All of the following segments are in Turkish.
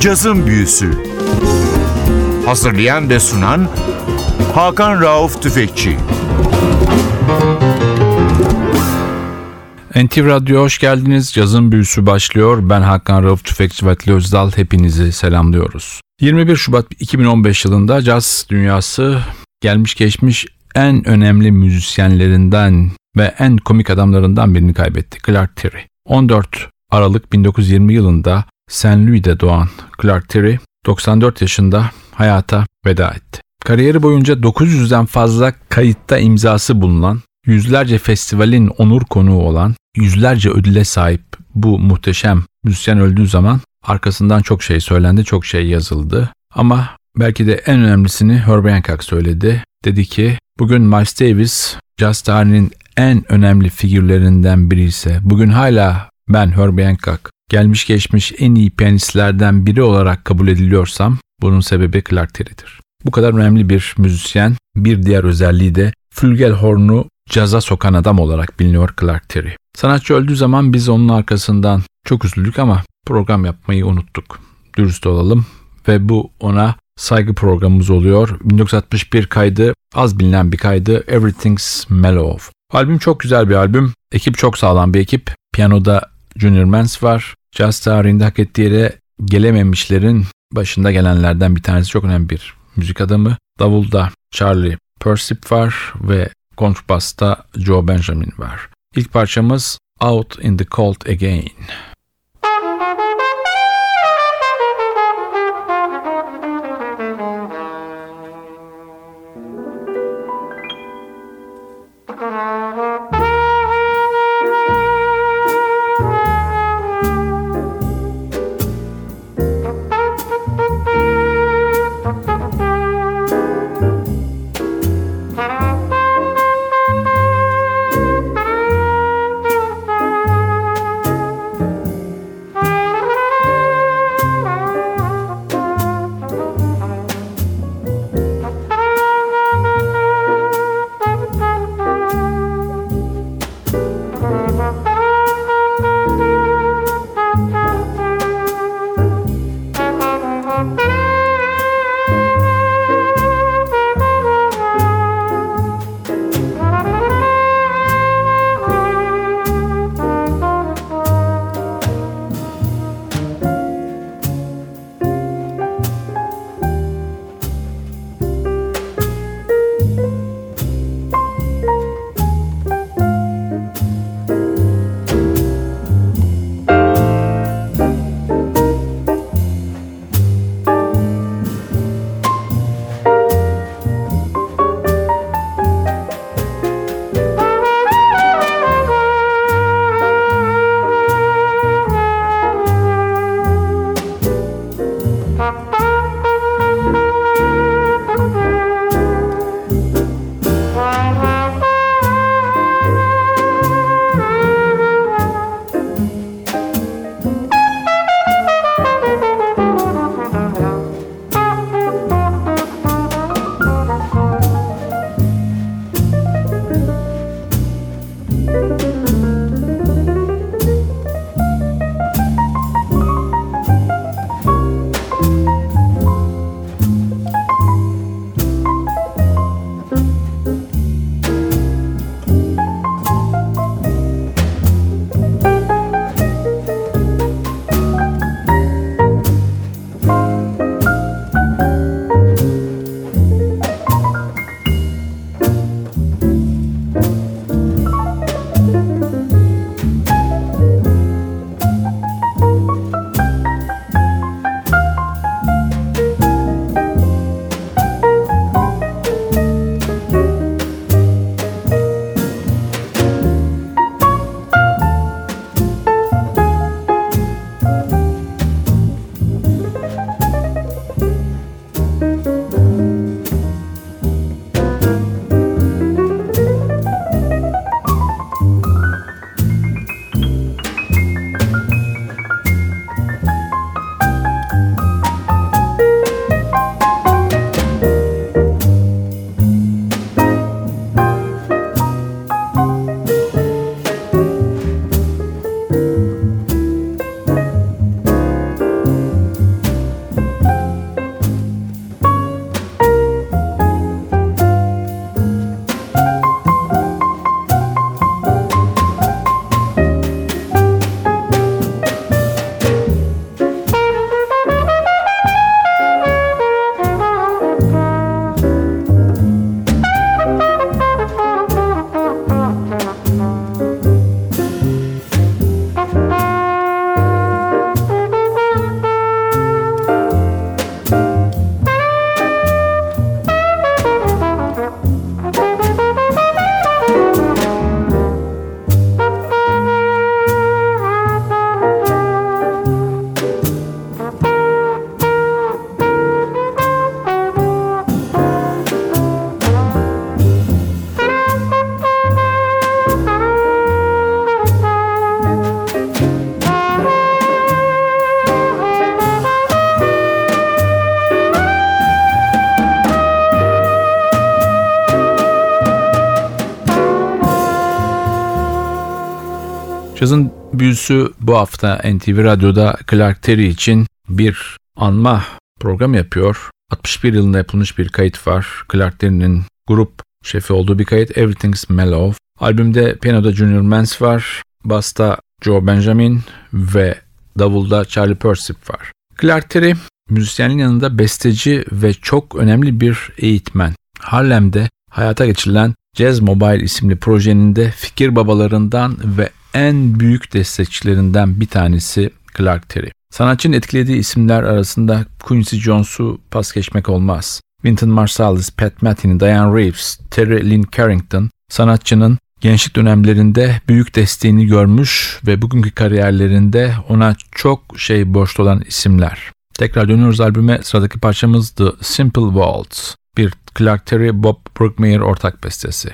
Cazın Büyüsü Hazırlayan ve sunan Hakan Rauf Tüfekçi NTV Radyo hoş geldiniz. Cazın Büyüsü başlıyor. Ben Hakan Rauf Tüfekçi ve Özdal. Hepinizi selamlıyoruz. 21 Şubat 2015 yılında caz dünyası gelmiş geçmiş en önemli müzisyenlerinden ve en komik adamlarından birini kaybetti. Clark Terry. 14 Aralık 1920 yılında St. Louis'de doğan Clark Terry 94 yaşında hayata veda etti. Kariyeri boyunca 900'den fazla kayıtta imzası bulunan, yüzlerce festivalin onur konuğu olan, yüzlerce ödüle sahip bu muhteşem müzisyen öldüğü zaman arkasından çok şey söylendi, çok şey yazıldı. Ama belki de en önemlisini Herbie Hancock söyledi. Dedi ki bugün Miles Davis jazz tarihinin en önemli figürlerinden biri ise bugün hala ben Herbie Hancock gelmiş geçmiş en iyi piyanistlerden biri olarak kabul ediliyorsam bunun sebebi Clark Terry'dir. Bu kadar önemli bir müzisyen, bir diğer özelliği de flügelhornu caza sokan adam olarak biliniyor Clark Terry. Sanatçı öldüğü zaman biz onun arkasından çok üzüldük ama program yapmayı unuttuk. Dürüst olalım ve bu ona saygı programımız oluyor. 1961 kaydı, az bilinen bir kaydı Everything's Mellow. Albüm çok güzel bir albüm. Ekip çok sağlam bir ekip. Piyanoda Junior Mans var. Jazz tarihinde hak ettiği yere gelememişlerin başında gelenlerden bir tanesi çok önemli bir müzik adamı. Davulda Charlie Persip var ve kontrbasta Joe Benjamin var. İlk parçamız Out in the Cold Again. Cazın büyüsü bu hafta NTV Radyo'da Clark Terry için bir anma program yapıyor. 61 yılında yapılmış bir kayıt var. Clark Terry'nin grup şefi olduğu bir kayıt Everything's Mellow. Albümde piyanoda Junior Mans var, basta Joe Benjamin ve davulda Charlie Persip var. Clark Terry müzisyenliğin yanında besteci ve çok önemli bir eğitmen. Harlem'de hayata geçirilen Jazz Mobile isimli projenin de fikir babalarından ve en büyük destekçilerinden bir tanesi Clark Terry. Sanatçının etkilediği isimler arasında Quincy Jones'u pas geçmek olmaz. Wynton Marsalis, Pat Metheny, Diane Reeves, Terry Lynn Carrington sanatçının gençlik dönemlerinde büyük desteğini görmüş ve bugünkü kariyerlerinde ona çok şey borçlu olan isimler. Tekrar dönüyoruz albüme sıradaki parçamız The Simple Waltz. Bir Clark Terry Bob Brookmeyer ortak bestesi.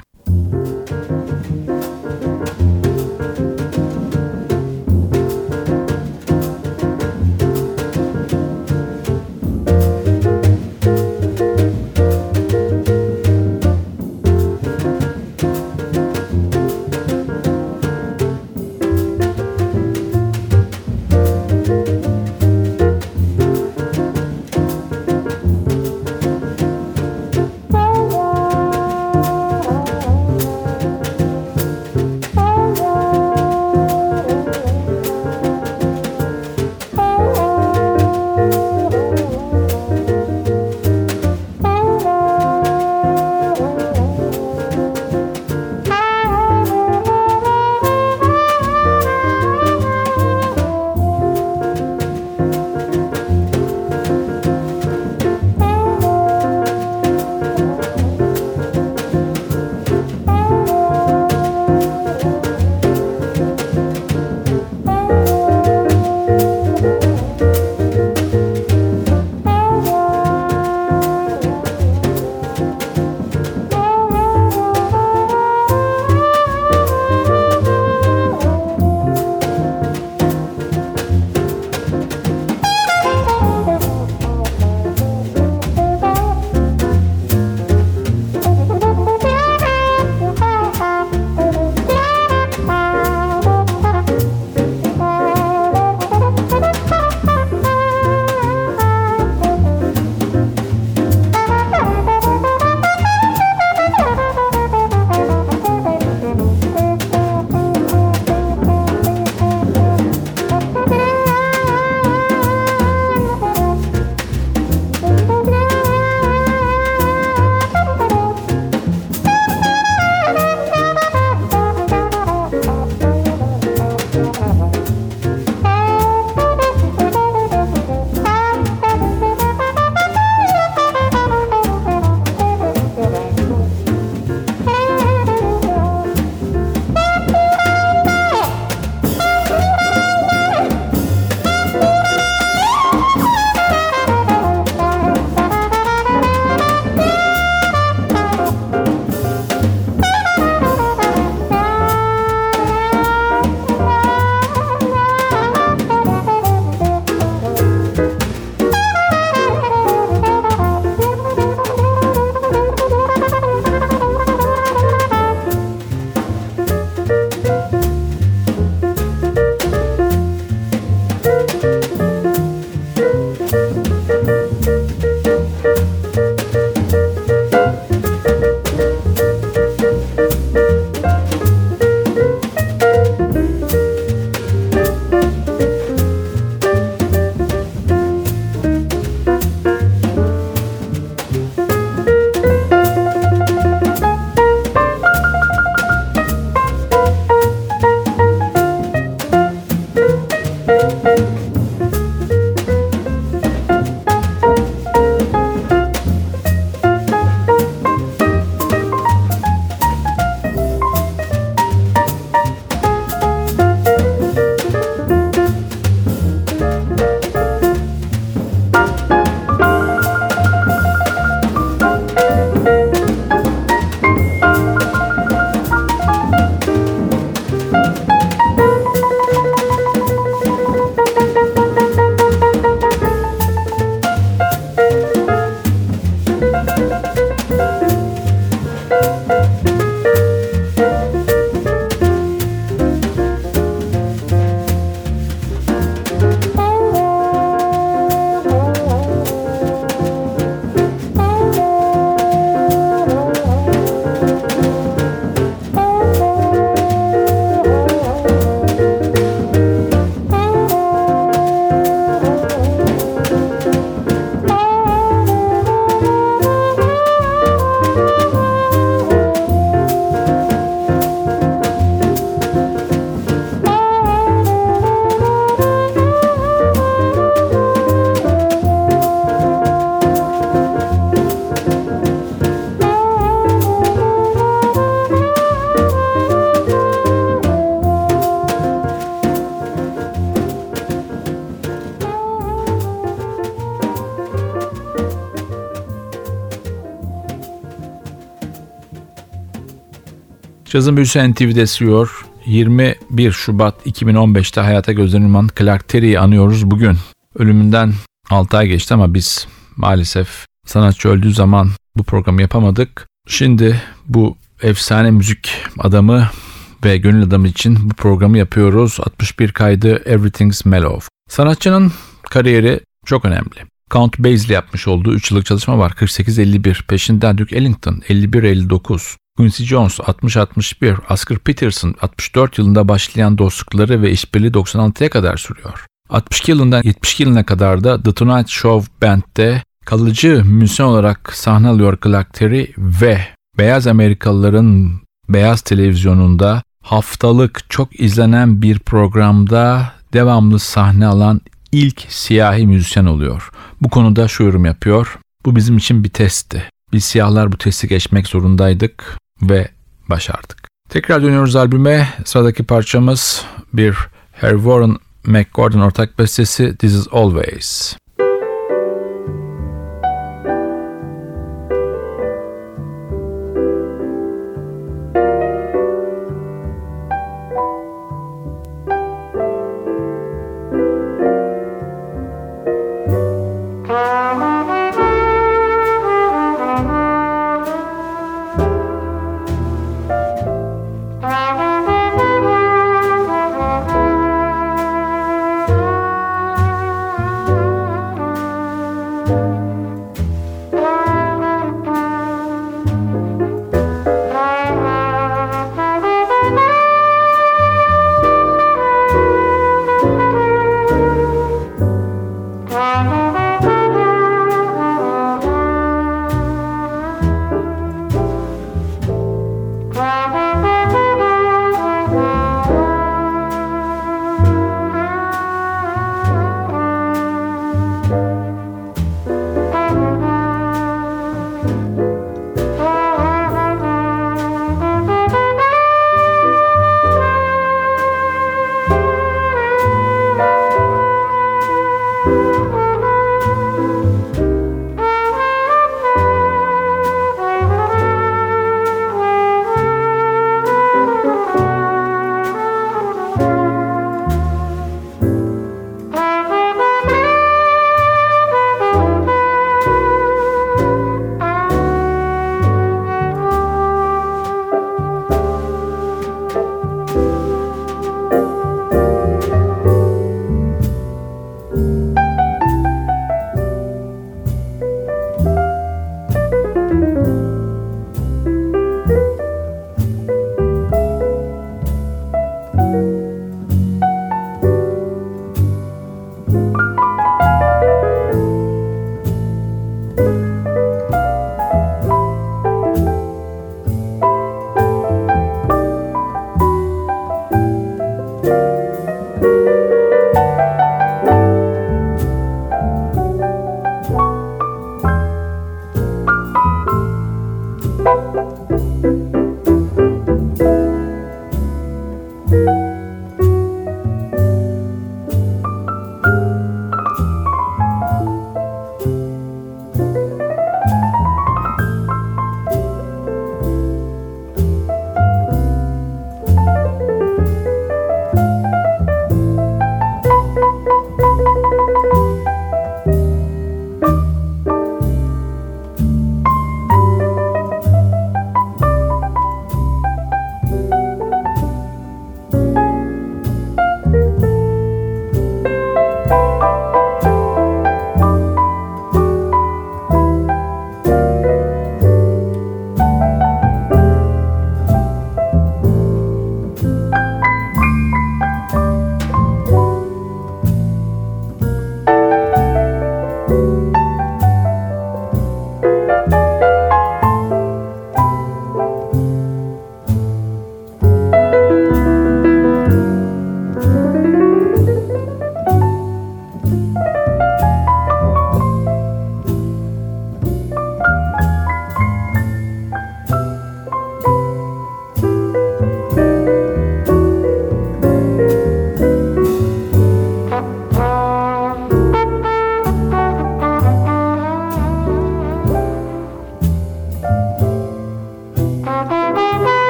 Cazın büyüsü NTV'de sürüyor. 21 Şubat 2015'te hayata gözlenen Clark Terry'i anıyoruz bugün. Ölümünden 6 ay geçti ama biz maalesef sanatçı öldüğü zaman bu programı yapamadık. Şimdi bu efsane müzik adamı ve gönül adamı için bu programı yapıyoruz. 61 kaydı Everything's Mellow. Sanatçının kariyeri çok önemli. Count Basie yapmış olduğu 3 yıllık çalışma var. 48-51. Peşinden Duke Ellington 51-59. Quincy Jones 60-61, Oscar Peterson 64 yılında başlayan dostlukları ve işbirliği 96'ya kadar sürüyor. 62 yılından 72 yılına kadar da The Tonight Show Band'de kalıcı müzisyen olarak sahne alıyor Clark Terry ve beyaz Amerikalıların beyaz televizyonunda haftalık çok izlenen bir programda devamlı sahne alan ilk siyahi müzisyen oluyor. Bu konuda şu yorum yapıyor. Bu bizim için bir testti. Biz siyahlar bu testi geçmek zorundaydık ve başardık. Tekrar dönüyoruz albüme. Sıradaki parçamız bir Harry Warren McGordon ortak bestesi This Is Always.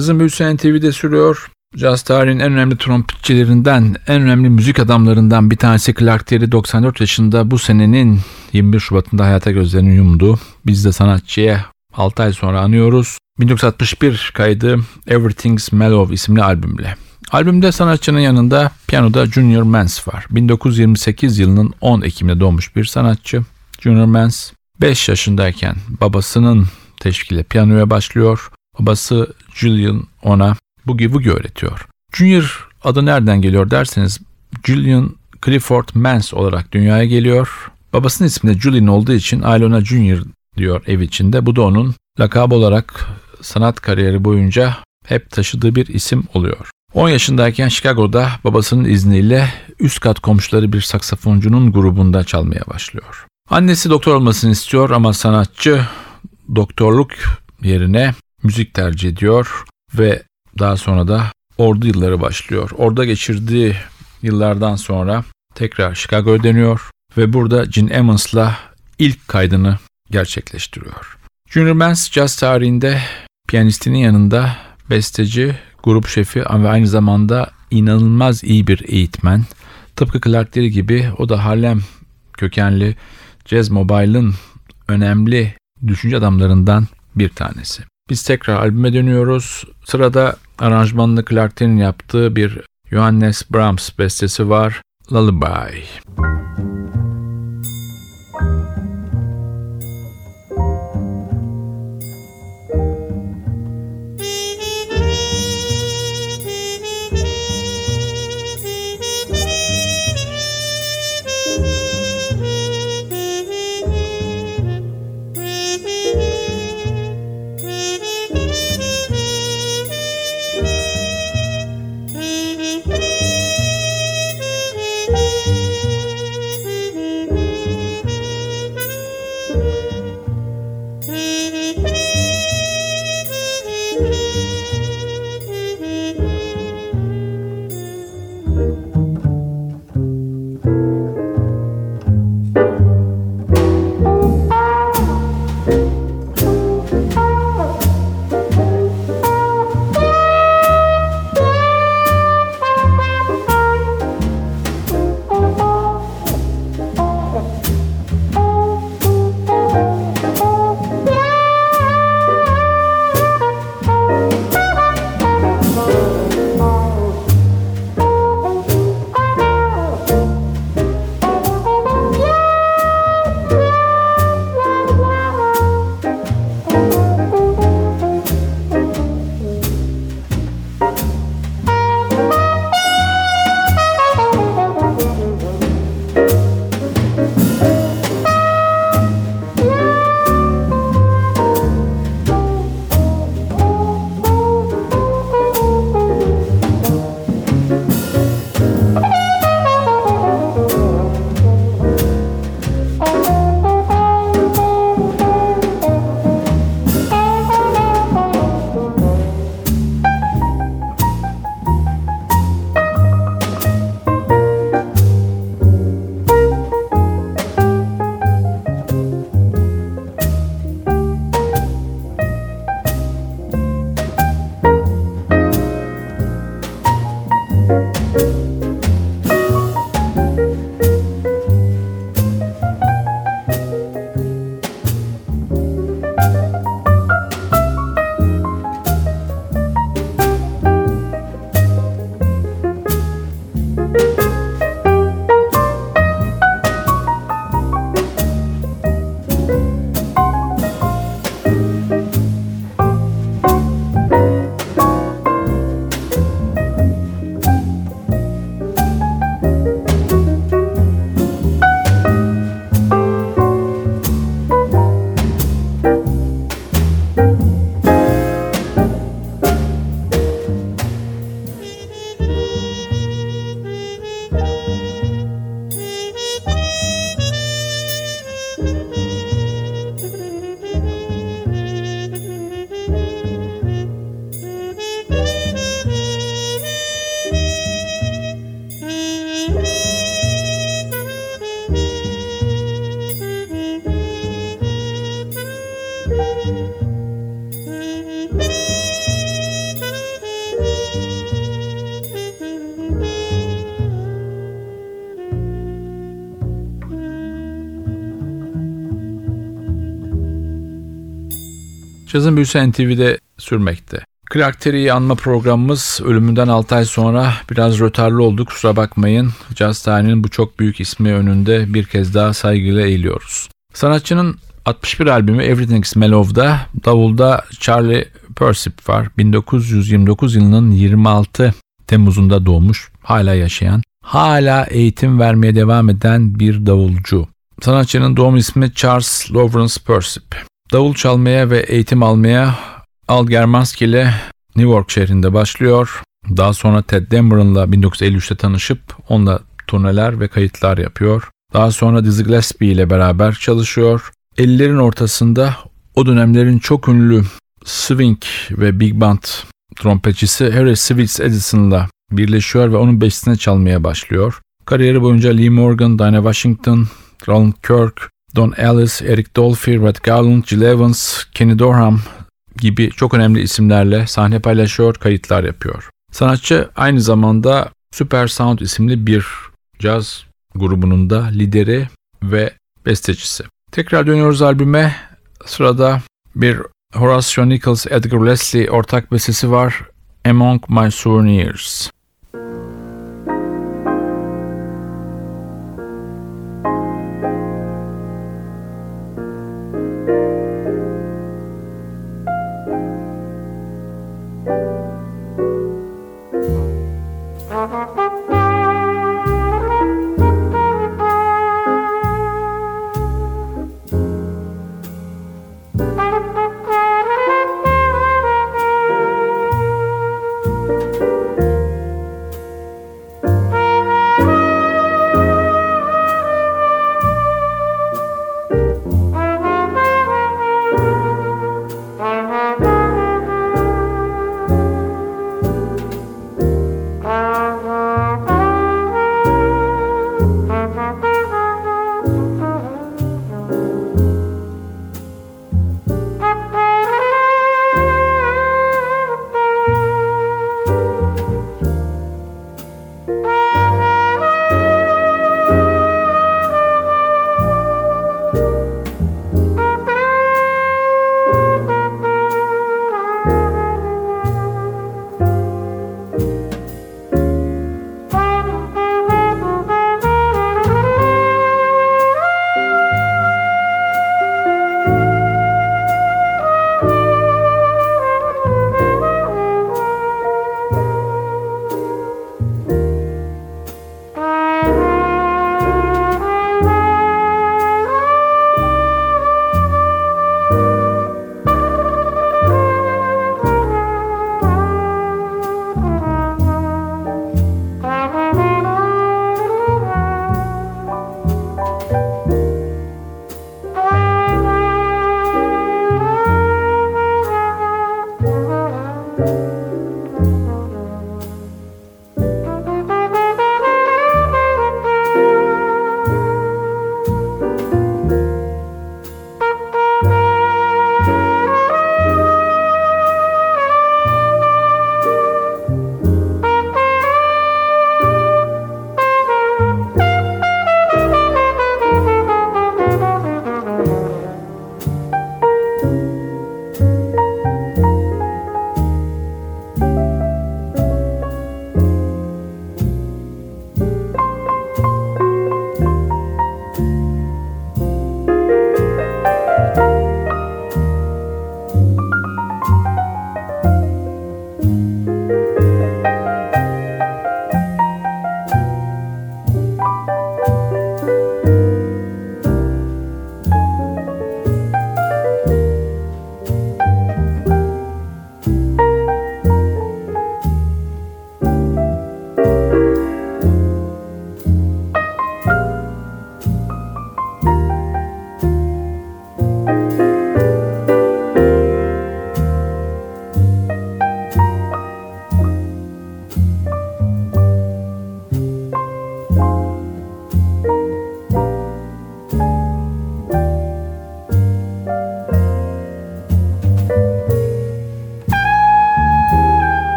Cazın büyüsü NTV'de sürüyor. Caz tarihinin en önemli trompetçilerinden, en önemli müzik adamlarından bir tanesi Clark Terry 94 yaşında bu senenin 21 Şubat'ında hayata gözlerini yumdu. Biz de sanatçıya 6 ay sonra anıyoruz. 1961 kaydı Everything's Mellow isimli albümle. Albümde sanatçının yanında piyanoda Junior Mans var. 1928 yılının 10 Ekim'de doğmuş bir sanatçı. Junior Mans 5 yaşındayken babasının teşvikle piyanoya başlıyor. Babası Julian ona boogie woogie öğretiyor. Junior adı nereden geliyor derseniz Julian Clifford Mans olarak dünyaya geliyor. Babasının ismi de Julian olduğu için aile ona Junior diyor ev içinde. Bu da onun lakabı olarak sanat kariyeri boyunca hep taşıdığı bir isim oluyor. 10 yaşındayken Chicago'da babasının izniyle üst kat komşuları bir saksafoncunun grubunda çalmaya başlıyor. Annesi doktor olmasını istiyor ama sanatçı doktorluk yerine müzik tercih ediyor ve daha sonra da ordu yılları başlıyor. Orada geçirdiği yıllardan sonra tekrar Chicago'ya dönüyor ve burada Gene Emmons'la ilk kaydını gerçekleştiriyor. Junior Mans jazz tarihinde piyanistinin yanında besteci, grup şefi ve aynı zamanda inanılmaz iyi bir eğitmen. Tıpkı Clark Terry gibi o da Harlem kökenli Jazz Mobile'ın önemli düşünce adamlarından bir tanesi. Biz tekrar albüme dönüyoruz. Sırada aranjmanını Clark Terry'nin yaptığı bir Johannes Brahms bestesi var. Lullaby. Cazın Büyüsü NTV'de sürmekte. Clark Terry'i anma programımız ölümünden 6 ay sonra biraz rötarlı oldu kusura bakmayın. Caz tarihinin bu çok büyük ismi önünde bir kez daha saygıyla eğiliyoruz. Sanatçının 61 albümü Everything Mellow'da davulda Charlie Persip var. 1929 yılının 26 Temmuz'unda doğmuş, hala yaşayan, hala eğitim vermeye devam eden bir davulcu. Sanatçının doğum ismi Charles Lawrence Persip. Davul çalmaya ve eğitim almaya Al Germanski ile New York şehrinde başlıyor. Daha sonra Ted Dameron'la 1953'te tanışıp onunla turneler ve kayıtlar yapıyor. Daha sonra Dizzy Gillespie ile beraber çalışıyor. 50'lerin ortasında o dönemlerin çok ünlü swing ve big band trompetçisi Harry Swiss Edison'la birleşiyor ve onun bestesine çalmaya başlıyor. Kariyeri boyunca Lee Morgan, Dinah Washington, Roland Kirk, Don Ellis, Eric Dolphy, Red Garland, Jill Evans, Kenny Dorham gibi çok önemli isimlerle sahne paylaşıyor, kayıtlar yapıyor. Sanatçı aynı zamanda Super Sound isimli bir caz grubunun da lideri ve bestecisi. Tekrar dönüyoruz albüme. Sırada bir Horatio Nichols, Edgar Leslie ortak bestesi var. Among My Souvenirs.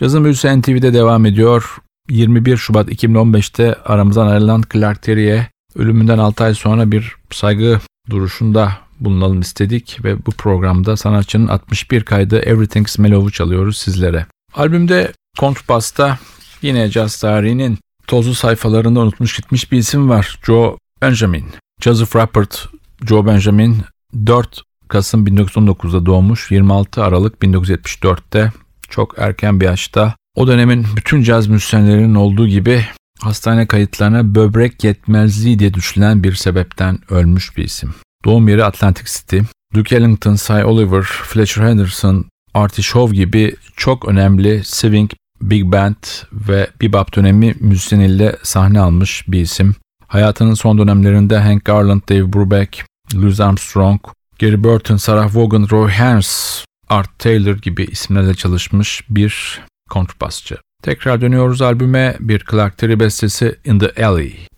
Cazın Büyüsü NTV'de devam ediyor. 21 Şubat 2015'te aramızdan ayrılan Clark Terry'e ölümünden 6 ay sonra bir saygı duruşunda bulunalım istedik ve bu programda sanatçının 61 kaydı Everything's Mellow'u çalıyoruz sizlere. Albümde kontrbasta yine caz tarihinin tozlu sayfalarında unutmuş gitmiş bir isim var. Joe Benjamin. Joseph Rappert, Joe Benjamin 4 Kasım 1919'da doğmuş, 26 Aralık 1974'te çok erken bir yaşta o dönemin bütün caz müzisyenlerinin olduğu gibi hastane kayıtlarına böbrek yetmezliği diye düşünülen bir sebepten ölmüş bir isim. Doğum yeri Atlantic City. Duke Ellington, Cy Oliver, Fletcher Henderson, Artie Shaw gibi çok önemli swing, big band ve bebop dönemi müzisyeniyle sahne almış bir isim. Hayatının son dönemlerinde Hank Garland, Dave Brubeck, Louis Armstrong, Gary Burton, Sarah Vaughan, Roy Haynes, Art Taylor gibi isimlerle çalışmış bir kontrbasçı. Tekrar dönüyoruz albüme bir Clark Terry bestesi In the Alley.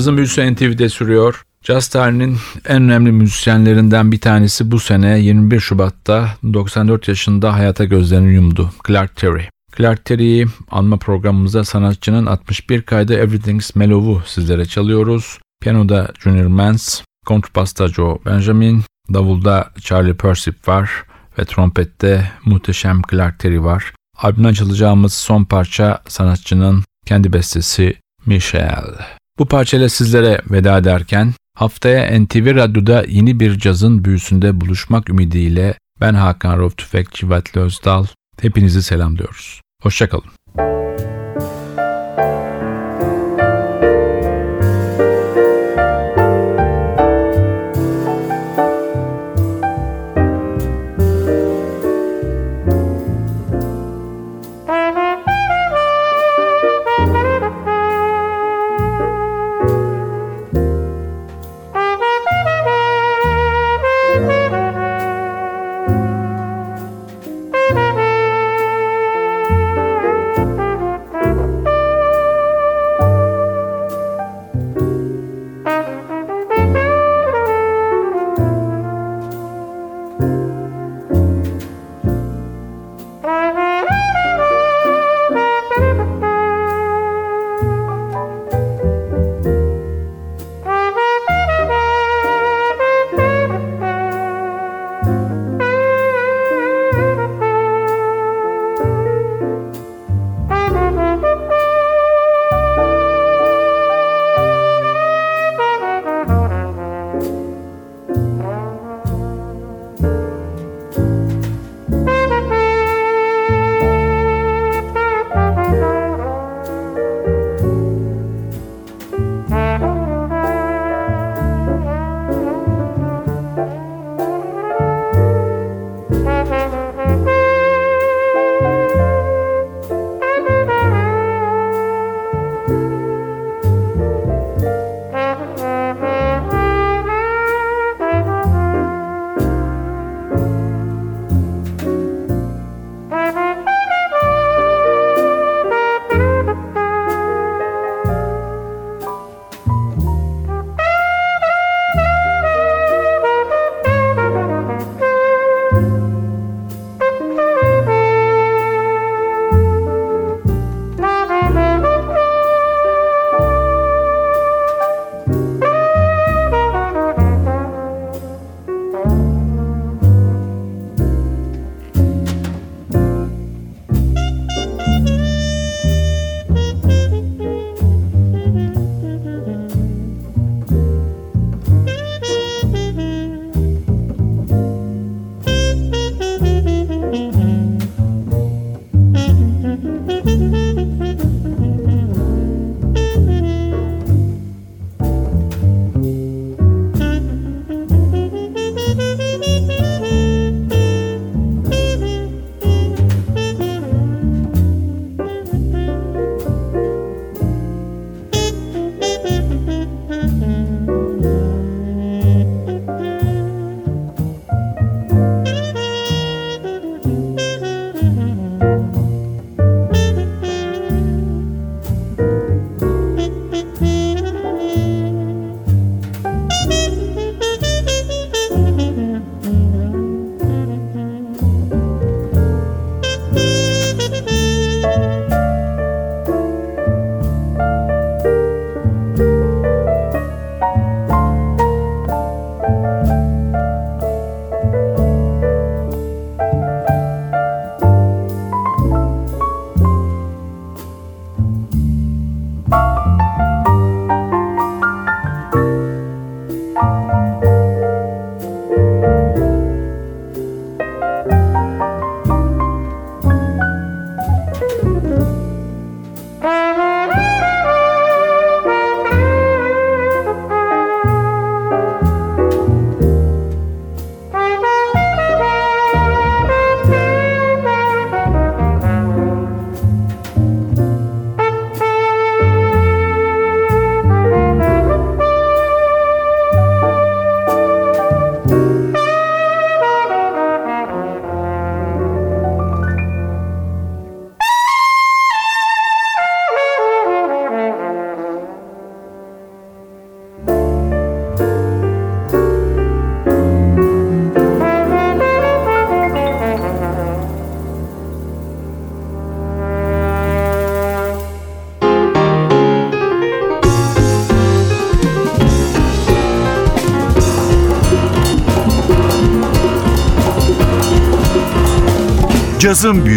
Cazın büyüsü NTV'de sürüyor. Caz tarihinin en önemli müzisyenlerinden bir tanesi bu sene 21 Şubat'ta 94 yaşında hayata gözlerini yumdu. Clark Terry. Clark Terry'i anma programımızda sanatçının 61 kaydı Everything's Mellow'u sizlere çalıyoruz. Piyanoda Junior Mans, kontrbasta Joe Benjamin, davulda Charlie Persip var ve trompette muhteşem Clark Terry var. Albümden çalacağımız son parça sanatçının kendi bestesi Michelle. Bu parçayla sizlere veda ederken haftaya NTV Radyo'da yeni bir cazın büyüsünde buluşmak ümidiyle ben Hakan Rauf Tüfekçi Vatli Özdal hepinizi selamlıyoruz. Hoşçakalın. Cazın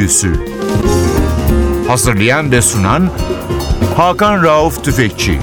Büyüsü. Hazırlayan ve sunan Hakan Rauf Tüfekçi